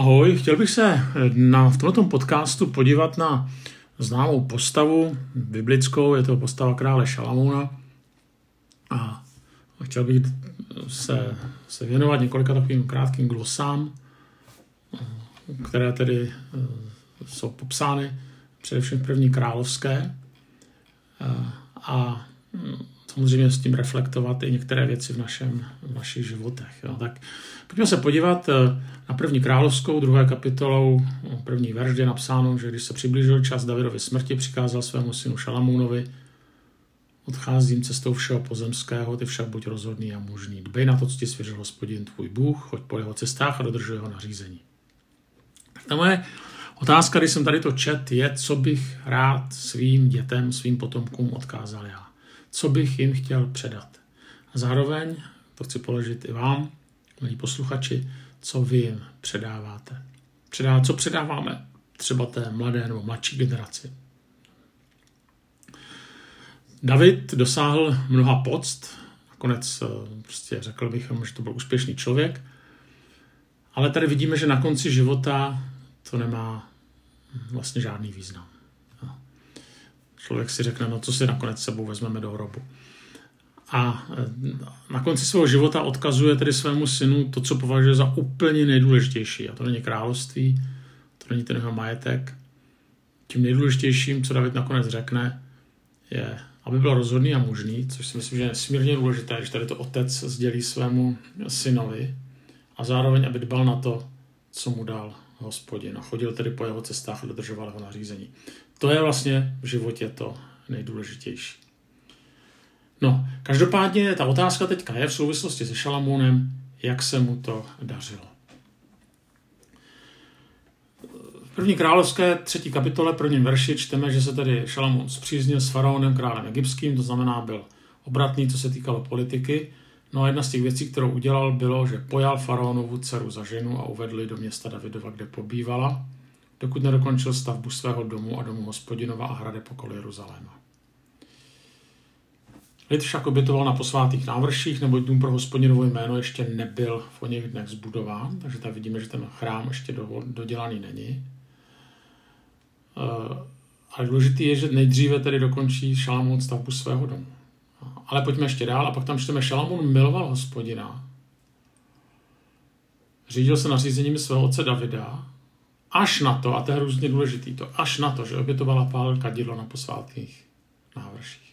Ahoj, chtěl bych se na, v tomto podcastu podívat na známou postavu biblickou, je to postava krále Šalamouna. A chtěl bych se, se věnovat několika takovým krátkým glosám, které tedy eh, jsou popsány především v první královské. Eh, a samozřejmě s tím reflektovat i některé věci v, našem, v našich životech. Jo. Tak pojďme se podívat eh, na první královskou, druhé kapitolou, první verš, je napsáno, že když se přiblížil čas Davidovy smrti, přikázal svému synu Šalamounovi, odcházím cestou všeho pozemského, ty však buď rozhodný a mužný. Dbej na to, co ti svěřil hospodin tvůj Bůh, choď po jeho cestách a dodržuj jeho nařízení. Tak ta moje otázka, když jsem tady to čet, je, co bych rád svým dětem, svým potomkům odkázal já co bych jim chtěl předat. A zároveň, to chci položit i vám, milí posluchači, co vy jim předáváte. Předá, co předáváme třeba té mladé nebo mladší generaci. David dosáhl mnoha poct, nakonec eh, prostě řekl bych, že to byl úspěšný člověk, ale tady vidíme, že na konci života to nemá vlastně žádný význam člověk si řekne, no co si nakonec sebou vezmeme do hrobu. A e, na konci svého života odkazuje tedy svému synu to, co považuje za úplně nejdůležitější. A to není království, to není ten jeho majetek. Tím nejdůležitějším, co David nakonec řekne, je, aby byl rozhodný a mužný, což si myslím, že je nesmírně důležité, když tady to otec sdělí svému synovi a zároveň, aby dbal na to, co mu dal hospodin a chodil tedy po jeho cestách a dodržoval jeho nařízení. To je vlastně v životě to nejdůležitější. No, každopádně ta otázka teďka je v souvislosti se Šalamounem, jak se mu to dařilo. V první královské třetí kapitole, prvním verši čteme, že se tedy Šalamoun zpříznil s faraonem králem egyptským, to znamená byl obratný, co se týkalo politiky. No a jedna z těch věcí, kterou udělal, bylo, že pojal faraonovu dceru za ženu a uvedl ji do města Davidova, kde pobývala dokud nedokončil stavbu svého domu a domu hospodinova a hrade pokol Jeruzaléma. Lid však obětoval na posvátých návrších, neboť dům pro hospodinovo jméno ještě nebyl v oněch dnech zbudován, takže tady vidíme, že ten chrám ještě dodělaný není. Eh, ale důležité je, že nejdříve tedy dokončí Šalamún stavbu svého domu. Ale pojďme ještě dál a pak tam čteme, Šalamún miloval hospodina, řídil se nařízením svého otce Davida Až na to, a to je hrozně důležitý, to až na to, že obětovala pál kadidlo na posvátných návrších.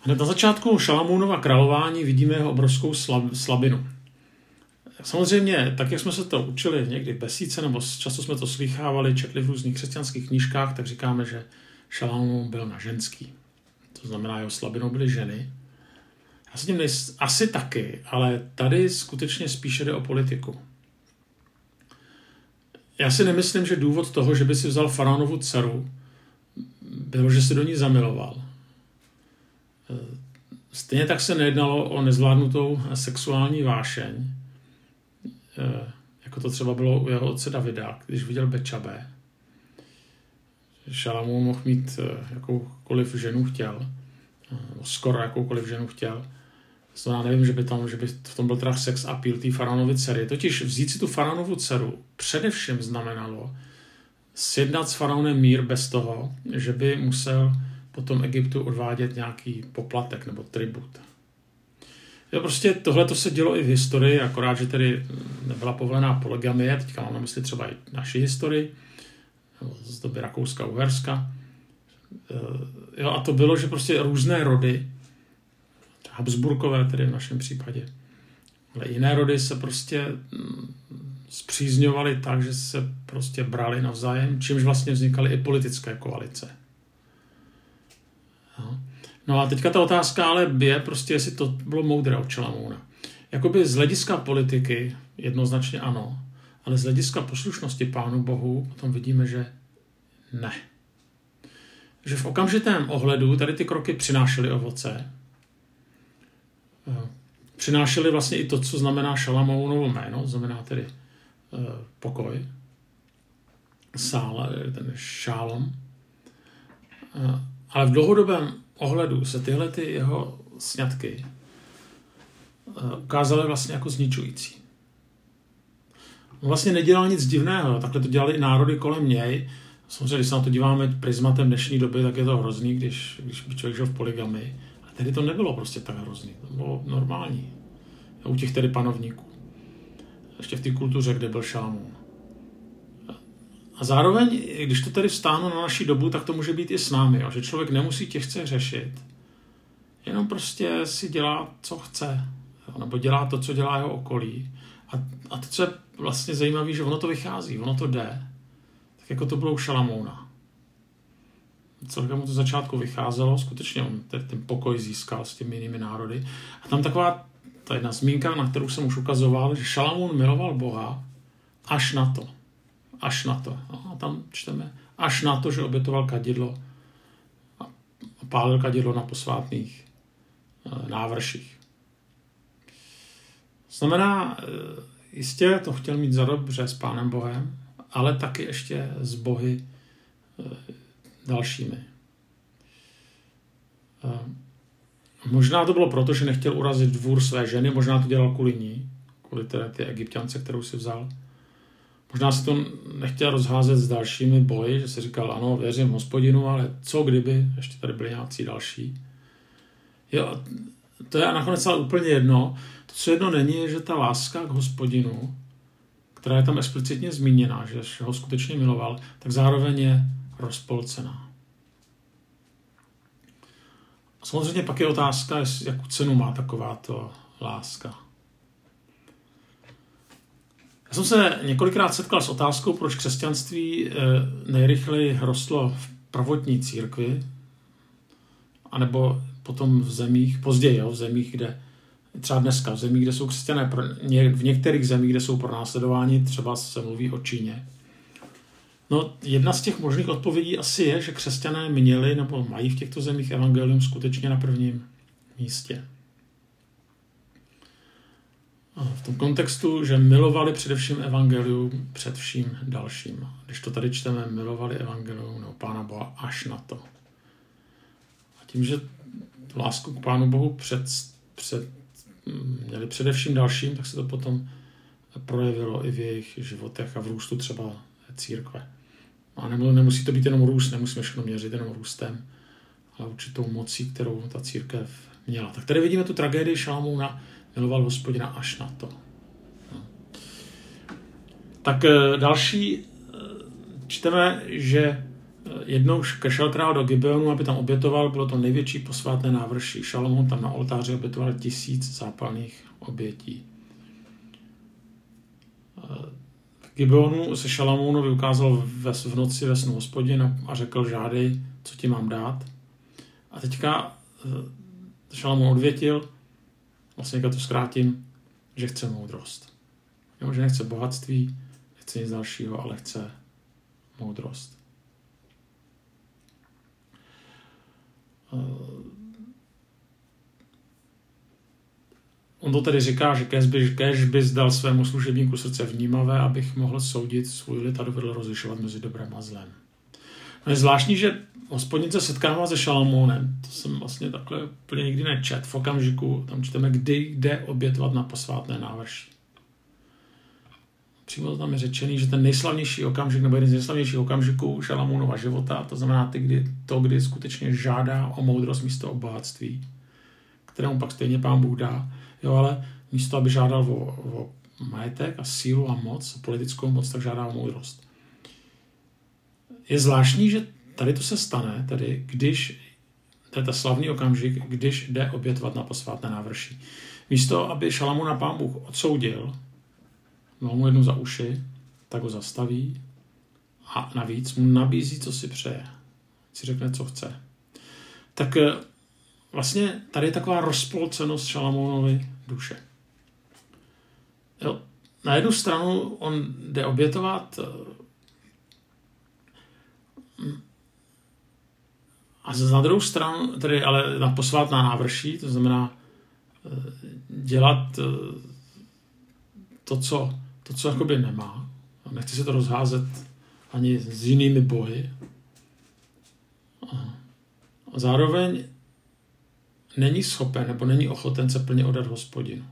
Hned na začátku Šalamúnova králování vidíme jeho obrovskou slabinu. Samozřejmě, tak jak jsme se to učili někdy v besíce, nebo často jsme to slychávali, četli v různých křesťanských knížkách, tak říkáme, že Šalamún byl na ženský. To znamená, jeho slabinou byly ženy. Já tím nejs- asi taky, ale tady skutečně spíše jde o politiku. Já si nemyslím, že důvod toho, že by si vzal faraonovu dceru, bylo, že se do ní zamiloval. Stejně tak se nejednalo o nezvládnutou sexuální vášeň, jako to třeba bylo u jeho otce Davida, když viděl Bečabe. Šalamún mohl mít jakoukoliv ženu chtěl, skoro jakoukoliv ženu chtěl, to já nevím, že by, tam, že by v tom byl teda sex appeal té faraonovy dcery. Totiž vzít si tu faraonovu dceru především znamenalo sjednat s faraonem mír bez toho, že by musel potom Egyptu odvádět nějaký poplatek nebo tribut. Jo, prostě tohle to se dělo i v historii, akorát, že tedy nebyla povolená polygamie, teďka mám na mysli třeba i naši historii, z doby Rakouska, Uherska. E, jo, a to bylo, že prostě různé rody Habsburkové tedy v našem případě. Ale jiné rody se prostě zpřízňovaly mm, tak, že se prostě brali navzájem, čímž vlastně vznikaly i politické koalice. No a teďka ta otázka ale je prostě, jestli to bylo moudré od Čelamouna. Jakoby z hlediska politiky jednoznačně ano, ale z hlediska poslušnosti Pánu Bohu potom vidíme, že ne. Že v okamžitém ohledu tady ty kroky přinášely ovoce, přinášeli vlastně i to, co znamená Šalamounovo jméno, znamená tedy uh, pokoj, sál, ten šálom. Ale v dlouhodobém ohledu se tyhle ty jeho sňatky ukázaly vlastně jako zničující. On vlastně nedělal nic divného, takhle to dělali i národy kolem něj. Samozřejmě, když se na to díváme prismatem dnešní doby, tak je to hrozný, když, když by člověk žil v poligami. Ale tehdy to nebylo prostě tak hrozný, to bylo normální. U těch tedy panovníků. Ještě v té kultuře, kde byl Šalamún. A zároveň, když to tedy vstáhnu na naší dobu, tak to může být i s námi, jo? že člověk nemusí těžce řešit, jenom prostě si dělá, co chce, jo? nebo dělá to, co dělá jeho okolí. A, a to, co je vlastně zajímavé, že ono to vychází, ono to jde, tak jako to bylo u Šalamouna. Celkem to začátku vycházelo, skutečně on ten, pokoj získal s těmi jinými národy. A tam taková ta jedna zmínka, na kterou jsem už ukazoval, že Šalamoun miloval Boha až na to. Až na to. No, a tam čteme. Až na to, že obětoval kadidlo a pálil kadidlo na posvátných eh, návrších. Znamená, eh, jistě to chtěl mít za dobře s Pánem Bohem, ale taky ještě s bohy eh, dalšími. Možná to bylo proto, že nechtěl urazit dvůr své ženy, možná to dělal kvůli ní, kvůli té, té egyptiance, kterou si vzal. Možná si to nechtěl rozházet s dalšími boji, že si říkal, ano, věřím hospodinu, ale co kdyby, ještě tady byli nějací další. Jo, to je nakonec ale úplně jedno. To, co jedno není, je, že ta láska k hospodinu, která je tam explicitně zmíněna, že ho skutečně miloval, tak zároveň je rozpolcená. Samozřejmě pak je otázka, jakou cenu má takováto láska. Já jsem se několikrát setkal s otázkou, proč křesťanství eh, nejrychleji rostlo v prvotní církvi, anebo potom v zemích, později, jo, v zemích, kde třeba dneska, v zemích, kde jsou křesťané, v některých zemích, kde jsou pronásledováni, třeba se mluví o Číně. No, jedna z těch možných odpovědí asi je, že křesťané měli nebo mají v těchto zemích evangelium skutečně na prvním místě v tom kontextu, že milovali především evangelium před vším dalším. Když to tady čteme, milovali evangelium nebo Pána Boha až na to. A tím, že lásku k Pánu Bohu před, před, měli především dalším, tak se to potom projevilo i v jejich životech a v růstu třeba církve. A nemusí to být jenom růst, nemusíme všechno měřit jenom růstem, ale určitou mocí, kterou ta církev měla. Tak tady vidíme tu tragédii Šalamouna, miloval hospodina až na to. No. Tak eh, další eh, čteme, že eh, jednou šel král do Gibeonu, aby tam obětoval, bylo to největší posvátné návrší. Šalomon tam na oltáři obětoval tisíc zápalných obětí. V Gibeonu se Šalamounovi ukázal v noci ve snu hospodin a řekl, žádej, co ti mám dát. A teďka Šalamoun odvětil, vlastně to zkrátím, že chce moudrost. Jo, že nechce bohatství, nechce nic dalšího, ale chce moudrost. On to tedy říká, že kež by, kež by zdal svému služebníku srdce vnímavé, abych mohl soudit svůj lid a dovedl rozlišovat mezi dobrem a zlem. No je zvláštní, že hospodin se setkává se Šalamounem. To jsem vlastně takhle úplně nikdy nečet. V okamžiku tam čteme, kdy jde obětovat na posvátné návrší. Přímo tam je řečený, že ten nejslavnější okamžik, nebo jeden z nejslavnějších okamžiků Šalamounova života, to znamená ty, kdy, to, kdy skutečně žádá o moudrost místo o bohatství, kterému pak stejně pán Bůh dá. Jo, ale místo, aby žádal o, o majetek a sílu a moc, politickou moc, tak žádá o moudrost. Je zvláštní, že tady to se stane, tedy když, to je ta slavný okamžik, když jde obětovat na posvátné návrší. Místo, aby Šalamuna pán Bůh odsoudil, dal mu jednu za uši, tak ho zastaví a navíc mu nabízí, co si přeje. Si řekne, co chce. Tak eh, vlastně tady je taková rozpolcenost Šalamounovi duše. Jo. Na jednu stranu on jde obětovat eh, a na druhou stranu, tedy ale na posvátná návrší, to znamená eh, dělat eh, to, co, to, co jakoby nemá. Nechci se to rozházet ani s jinými boji. A zároveň není schopen nebo není ochoten se plně odat hospodinu.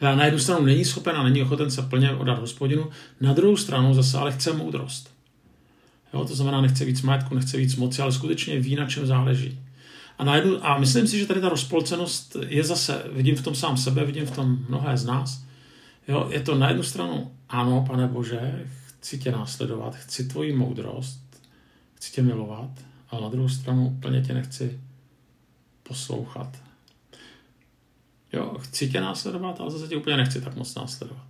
A na jednu stranu není schopen a není ochoten se plně odat hospodinu, na druhou stranu zase ale chce moudrost. Jo, to znamená, nechce víc majetku, nechce víc moci, ale skutečně ví, na čem záleží. A, najednou, a myslím si, že tady ta rozpolcenost je zase, vidím v tom sám sebe, vidím v tom mnohé z nás. Jo, je to na jednu stranu, ano, pane Bože, chci tě následovat, chci tvoji moudrost, chci tě milovat, ale na druhou stranu úplně tě nechci poslouchat. Jo, chci tě následovat, ale zase tě úplně nechci tak moc následovat.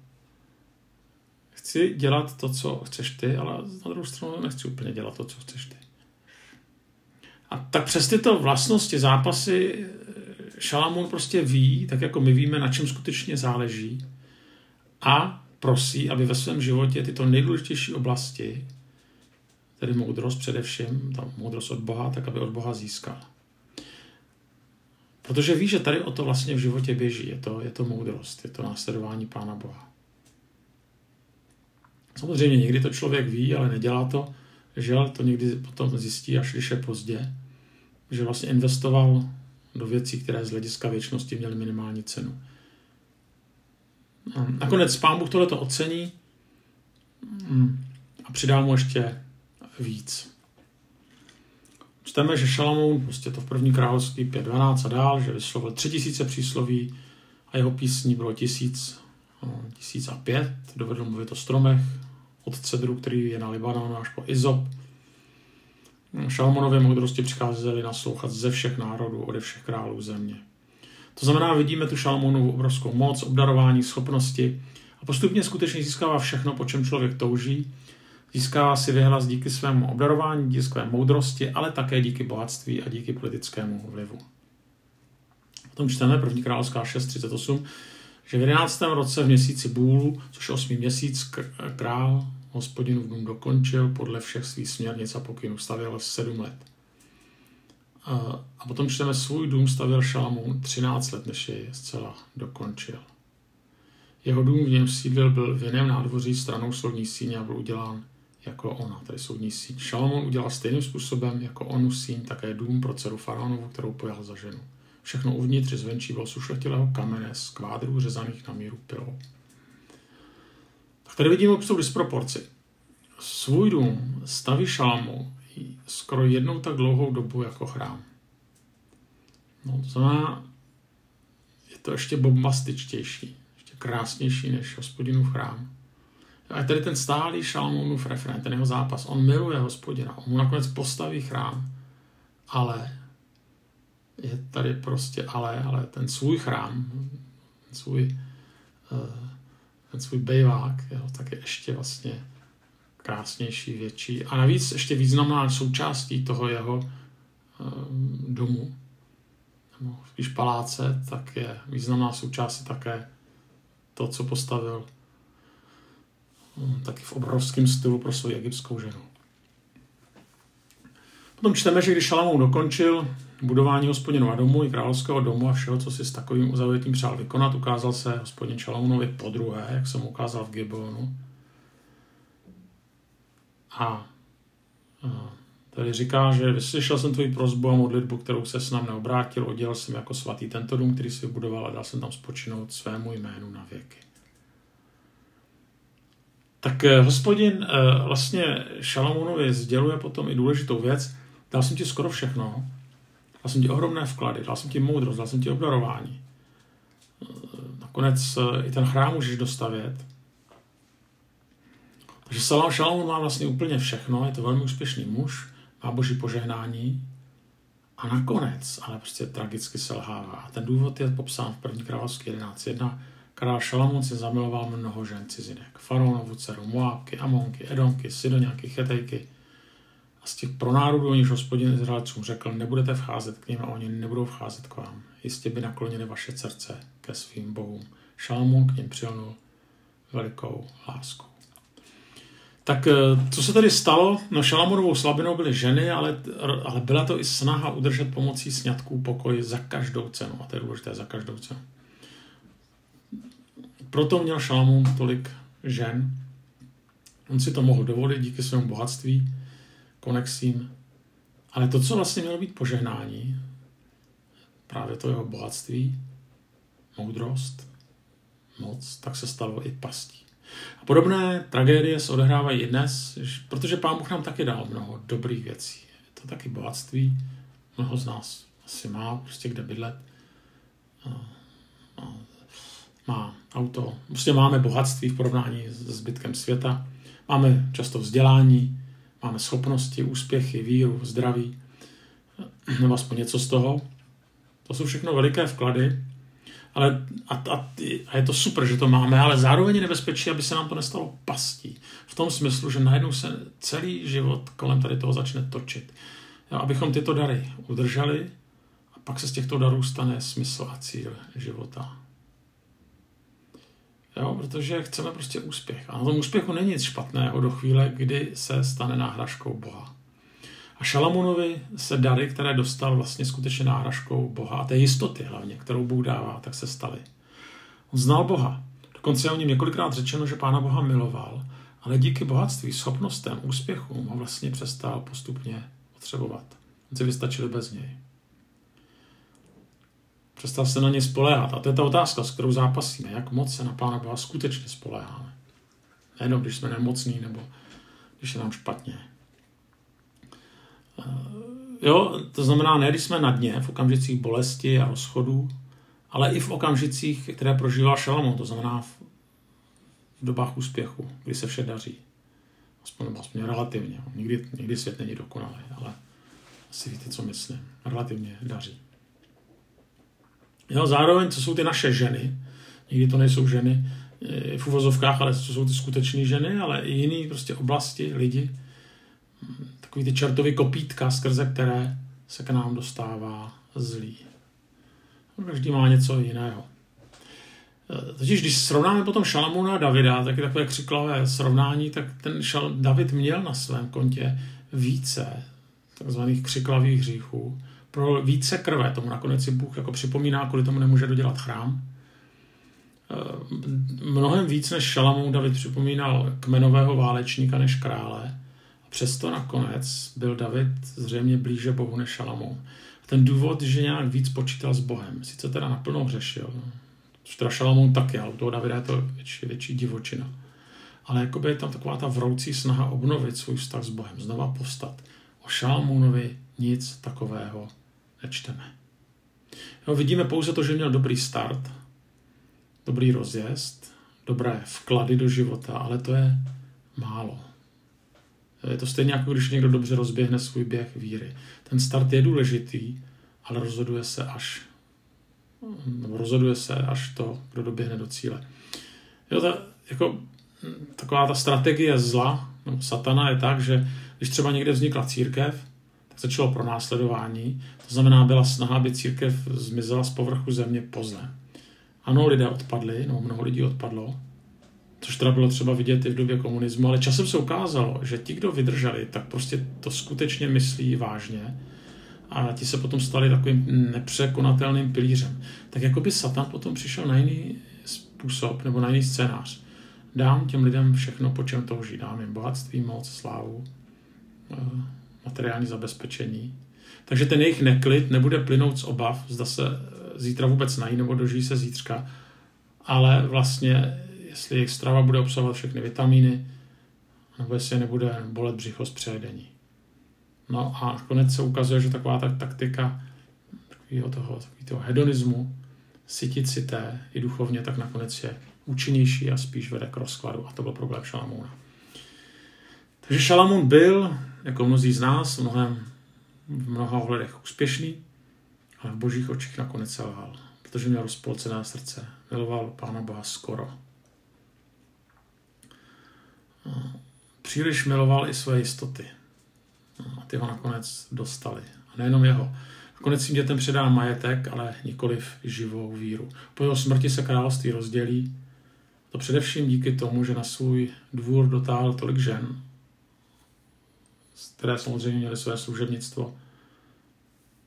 Chci dělat to, co chceš ty, ale na druhou stranu nechci úplně dělat to, co chceš ty. A tak přes tyto vlastnosti, zápasy, Šalamún prostě ví, tak jako my víme, na čem skutečně záleží a prosí, aby ve svém životě tyto nejdůležitější oblasti, tedy moudrost především, ta moudrost od Boha, tak aby od Boha získal. Protože ví, že tady o to vlastně v životě běží. Je to, je to moudrost, je to následování Pána Boha. Samozřejmě někdy to člověk ví, ale nedělá to. Žel to někdy potom zjistí, až když je pozdě, že vlastně investoval do věcí, které z hlediska věčnosti měly minimální cenu. Nakonec pán Bůh tohleto ocení mm, a přidá mu ještě víc. Čteme, že Šalamoun, prostě to v první království 5.12 a dál, že vyslovil tři tisíce přísloví a jeho písní bylo tisíc, no, tisíc a pět, dovedl mluvit o stromech, od cedru, který je na Libanonu až po Izop. Šalamonově moudrosti přicházeli naslouchat ze všech národů, ode všech králů země. To znamená, vidíme tu Šalamonovu obrovskou moc, obdarování, schopnosti a postupně skutečně získává všechno, po čem člověk touží. Získává si vyhlas díky svému obdarování, díky své moudrosti, ale také díky bohatství a díky politickému vlivu. Potom čteme 1. královská 6.38, že v 11. roce v měsíci Bůlu, což je 8. měsíc, král hospodinův dům dokončil podle všech svých směrnic a pokynů. Stavěl 7 let. A potom čteme, svůj dům stavěl Šalamún 13 let, než jej zcela dokončil. Jeho dům v něm sídlil byl v jiném nádvoří stranou soudní síně a byl udělán jako ona, tedy soudní síň. Šalamón udělal stejným způsobem jako onu síň také dům pro dceru faraonovu, kterou pojal za ženu. Všechno uvnitř zvenčí bylo sušletilého kamene z kvádrů řezaných na míru pilou. Tak tady vidíme určitou disproporci. Svůj dům staví Šalamu skoro jednou tak dlouhou dobu jako chrám. No, to znamená, je to ještě bombastičtější, ještě krásnější než hospodinův chrám. A je tady ten stálý Šalamounův refrén, ten jeho zápas. On miluje hospodina, on mu nakonec postaví chrám, ale je tady prostě ale, ale ten svůj chrám, ten svůj, eh, ten svůj bejvák, jo, tak je ještě vlastně krásnější, větší a navíc ještě významná součástí toho jeho eh, domu, nebo spíš paláce, tak je významná součástí také to, co postavil taky v obrovském stylu pro svou egyptskou ženu. Potom čteme, že když Šalamou dokončil budování hospodinova domu i královského domu a všeho, co si s takovým uzavřetím přál vykonat, ukázal se hospodin Šalamounovi po druhé, jak jsem ukázal v Gibeonu, a tady říká, že vyslyšel jsem tvoji prozbu a modlitbu, kterou se s nám neobrátil, oddělal jsem jako svatý tento dům, který si vybudoval a dal jsem tam spočinout svému jménu na věky. Tak eh, hospodin eh, vlastně Šalamunovi sděluje potom i důležitou věc. Dal jsem ti skoro všechno. Dal jsem ti ohromné vklady, dal jsem ti moudrost, dal jsem ti obdarování. Eh, nakonec i ten chrám můžeš dostavět. Takže Šalamun má vlastně úplně všechno, je to velmi úspěšný muž, má boží požehnání a nakonec, ale prostě tragicky selhává. A ten důvod je popsán v první královské 11.1. Král Šalamun si zamiloval mnoho žen cizinek. Faraonovu dceru, Moabky, Amonky, Edomky, Sidoňáky, Chetejky. A z těch pronárodů, o nich hospodin Izraelcům řekl, nebudete vcházet k ním a oni nebudou vcházet k vám. Jistě by naklonili vaše srdce ke svým bohům. Šalamun k ním přilnul velikou láskou. Tak eh, co se tady stalo? No Šalamonovou slabinou byly ženy, ale, ale byla to i snaha udržet pomocí sňatků pokoj za každou cenu. A to je důležité, za každou cenu. Proto měl Šalamún tolik žen. On si to mohl dovolit díky svému bohatství, konexím. Ale to, co vlastně mělo být požehnání, právě to jeho bohatství, moudrost, moc, tak se stalo i pastí. A podobné tragédie se odehrávají i dnes, protože Pán Bůh nám taky dal mnoho dobrých věcí. Je to taky bohatství, mnoho z nás asi má prostě kde bydlet, má auto. Prostě máme bohatství v porovnání s zbytkem světa. Máme často vzdělání, máme schopnosti, úspěchy, víru, zdraví, nebo aspoň něco z toho. To jsou všechno veliké vklady, ale a, a, a je to super, že to máme, ale zároveň je nebezpečí, aby se nám to nestalo pastí. V tom smyslu, že najednou se celý život kolem tady toho začne točit. Jo, abychom tyto dary udrželi a pak se z těchto darů stane smysl a cíl života. Jo, protože chceme prostě úspěch. A na tom úspěchu není nic špatného do chvíle, kdy se stane náhražkou Boha. A Šalamunovi se dary, které dostal vlastně skutečně náhražkou Boha, a té jistoty hlavně, kterou Bůh dává, tak se staly. On znal Boha. Dokonce je o něm několikrát řečeno, že Pána Boha miloval, ale díky bohatství, schopnostem, úspěchům ho vlastně přestal postupně potřebovat. On si vystačili bez něj. Přestal se na ně spoléhat. A to je ta otázka, s kterou zápasíme. Jak moc se na Pána Boha skutečně spoléháme. Nejenom, když jsme nemocní nebo když je nám špatně. Eh, jo, to znamená, ne když jsme na dně, v okamžicích bolesti a rozchodu, ale i v okamžicích, které prožívá Šalamon, to znamená v, v dobách úspěchu, kdy se vše daří. Aspoň, aspoň relativně. Nikdy, nikdy svět není dokonalý, ale asi víte, co myslím. Relativně daří. Jo, zároveň, co jsou ty naše ženy, nikdy to nejsou ženy eh, v uvozovkách, ale co jsou ty skutečné ženy, ale i jiné prostě oblasti, lidi, takový ty čertový kopítka, skrze které se k nám dostává zlý. Každý má něco jiného. Eh, totiž, když srovnáme potom Šalamuna a Davida, tak je takové křiklavé srovnání, tak ten šal, David měl na svém kontě více takzvaných křiklavých hříchů, pro více krve. Tomu nakonec si Bůh jako připomíná, kvůli tomu nemůže dodělat chrám. Eh, mnohem víc než Šalamou David připomínal kmenového válečníka než krále. A přesto nakonec byl David zřejmě blíže Bohu než Šalamou. Ten důvod, že nějak víc počítal s Bohem. Sice teda naplno hřešil, což teda Šalamoun taky, ale u toho Davida je to větší, větší divočina. Ale jakoby je tam taková ta vroucí snaha obnovit svůj vztah s Bohem, znova povstat. O Šalamounovi nic takového nečteme. Jo, vidíme pouze to, že měl dobrý start, dobrý rozjezd, dobré vklady do života, ale to je málo. Je to stejně jako když někdo dobře rozběhne svůj běh víry. Ten start je důležitý, ale rozhoduje se až rozhoduje se až to, kdo doběhne do cíle. Jo, ta, jako, taková ta strategie zla, no, satana je tak, že když třeba někde vznikla církev, začalo pronásledování, to znamená, byla snaha, aby církev zmizela z povrchu země pozle. Ano, lidé odpadli, no mnoho lidí odpadlo, což teda bylo třeba vidět i v době komunismu, ale časem se ukázalo, že ti, kdo vydrželi, tak prostě to skutečně myslí vážně a ti se potom stali takovým nepřekonatelným pilířem. Tak jako by Satan potom přišel na jiný způsob nebo na jiný scénář. Dám těm lidem všechno, po čem touží. Dám jim bohatství, moc, slávu, eh, materiální zabezpečení, takže ten jejich neklid nebude plynout z obav, zda se zítra vůbec nají nebo dožijí se zítřka, ale vlastně, jestli jejich strava bude obsahovat všechny vitamíny, nebo jestli je nebude bolet břicho z přejedení. No a nakonec se ukazuje, že taková ta taktika takového toho, takový toho hedonismu, sytit si té i duchovně, tak nakonec je účinnější a spíš vede k rozkladu. A to byl problém Šalamouna. Takže Šalamun byl, jako mnozí z nás, mnohem v mnoha ohledech úspěšný, ale v božích očích nakonec selhal, protože měl rozpolcené srdce. Miloval Pána Boha skoro. Příliš miloval i své jistoty. A ty ho nakonec dostali. A nejenom jeho. Nakonec svým dětem předá majetek, ale nikoliv živou víru. Po jeho smrti se království rozdělí. To především díky tomu, že na svůj dvůr dotáhl tolik žen, které samozřejmě měly své služebnictvo.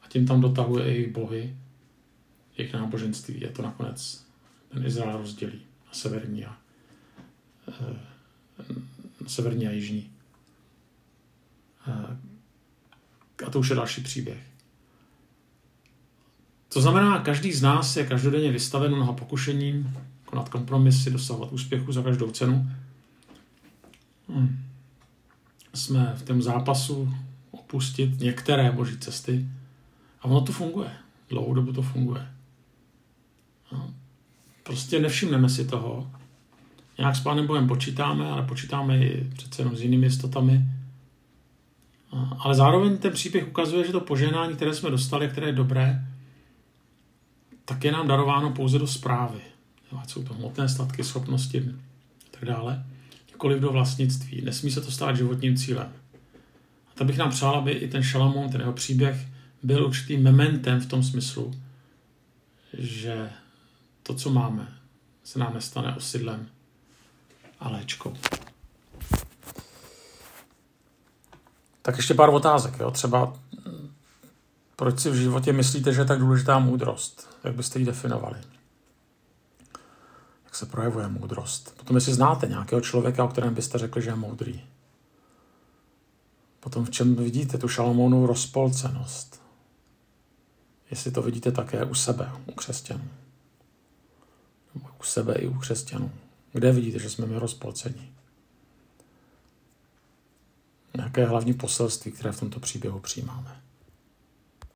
A tím tam dotahuje i bohy, jejich náboženství. Je to nakonec ten Izrael rozdělí na severní a, eh, na severní a jižní. Eh, a to už je další příběh. To znamená, každý z nás je každodenně vystaven mnoha pokušením, konat kompromisy, dosahovat úspěchu za každou cenu. Hmm. Jsme v tom zápasu opustit některé boží cesty a ono to funguje. Dlouhou dobu to funguje. No. Prostě nevšimneme si toho. Nějak s Pánem Bohem počítáme, ale počítáme i přece jenom s jinými jistotami. Ale zároveň ten příběh ukazuje, že to poženání, které jsme dostali, které je dobré, tak je nám darováno pouze do zprávy. Ať jsou to hmotné statky, schopnosti a tak dále. Nikoliv do vlastnictví. Nesmí se to stát životním cílem. A tak bych nám přál, aby i ten Šalamón, ten jeho příběh, byl určitým mementem v tom smyslu, že to, co máme, se nám nestane osidlem a léčkou. Tak ještě pár otázek. Jo? Třeba proč si v životě myslíte, že je tak důležitá moudrost? Jak byste ji definovali? Jak se projevuje moudrost? Potom, jestli znáte nějakého člověka, o kterém byste řekli, že je moudrý. Potom v čem vidíte tu šalomounou rozpolcenost? Jestli to vidíte také u sebe, u křesťanů. U sebe i u křesťanů. Kde vidíte, že jsme my rozpolcení? Jaké hlavní poselství, které v tomto příběhu přijímáme?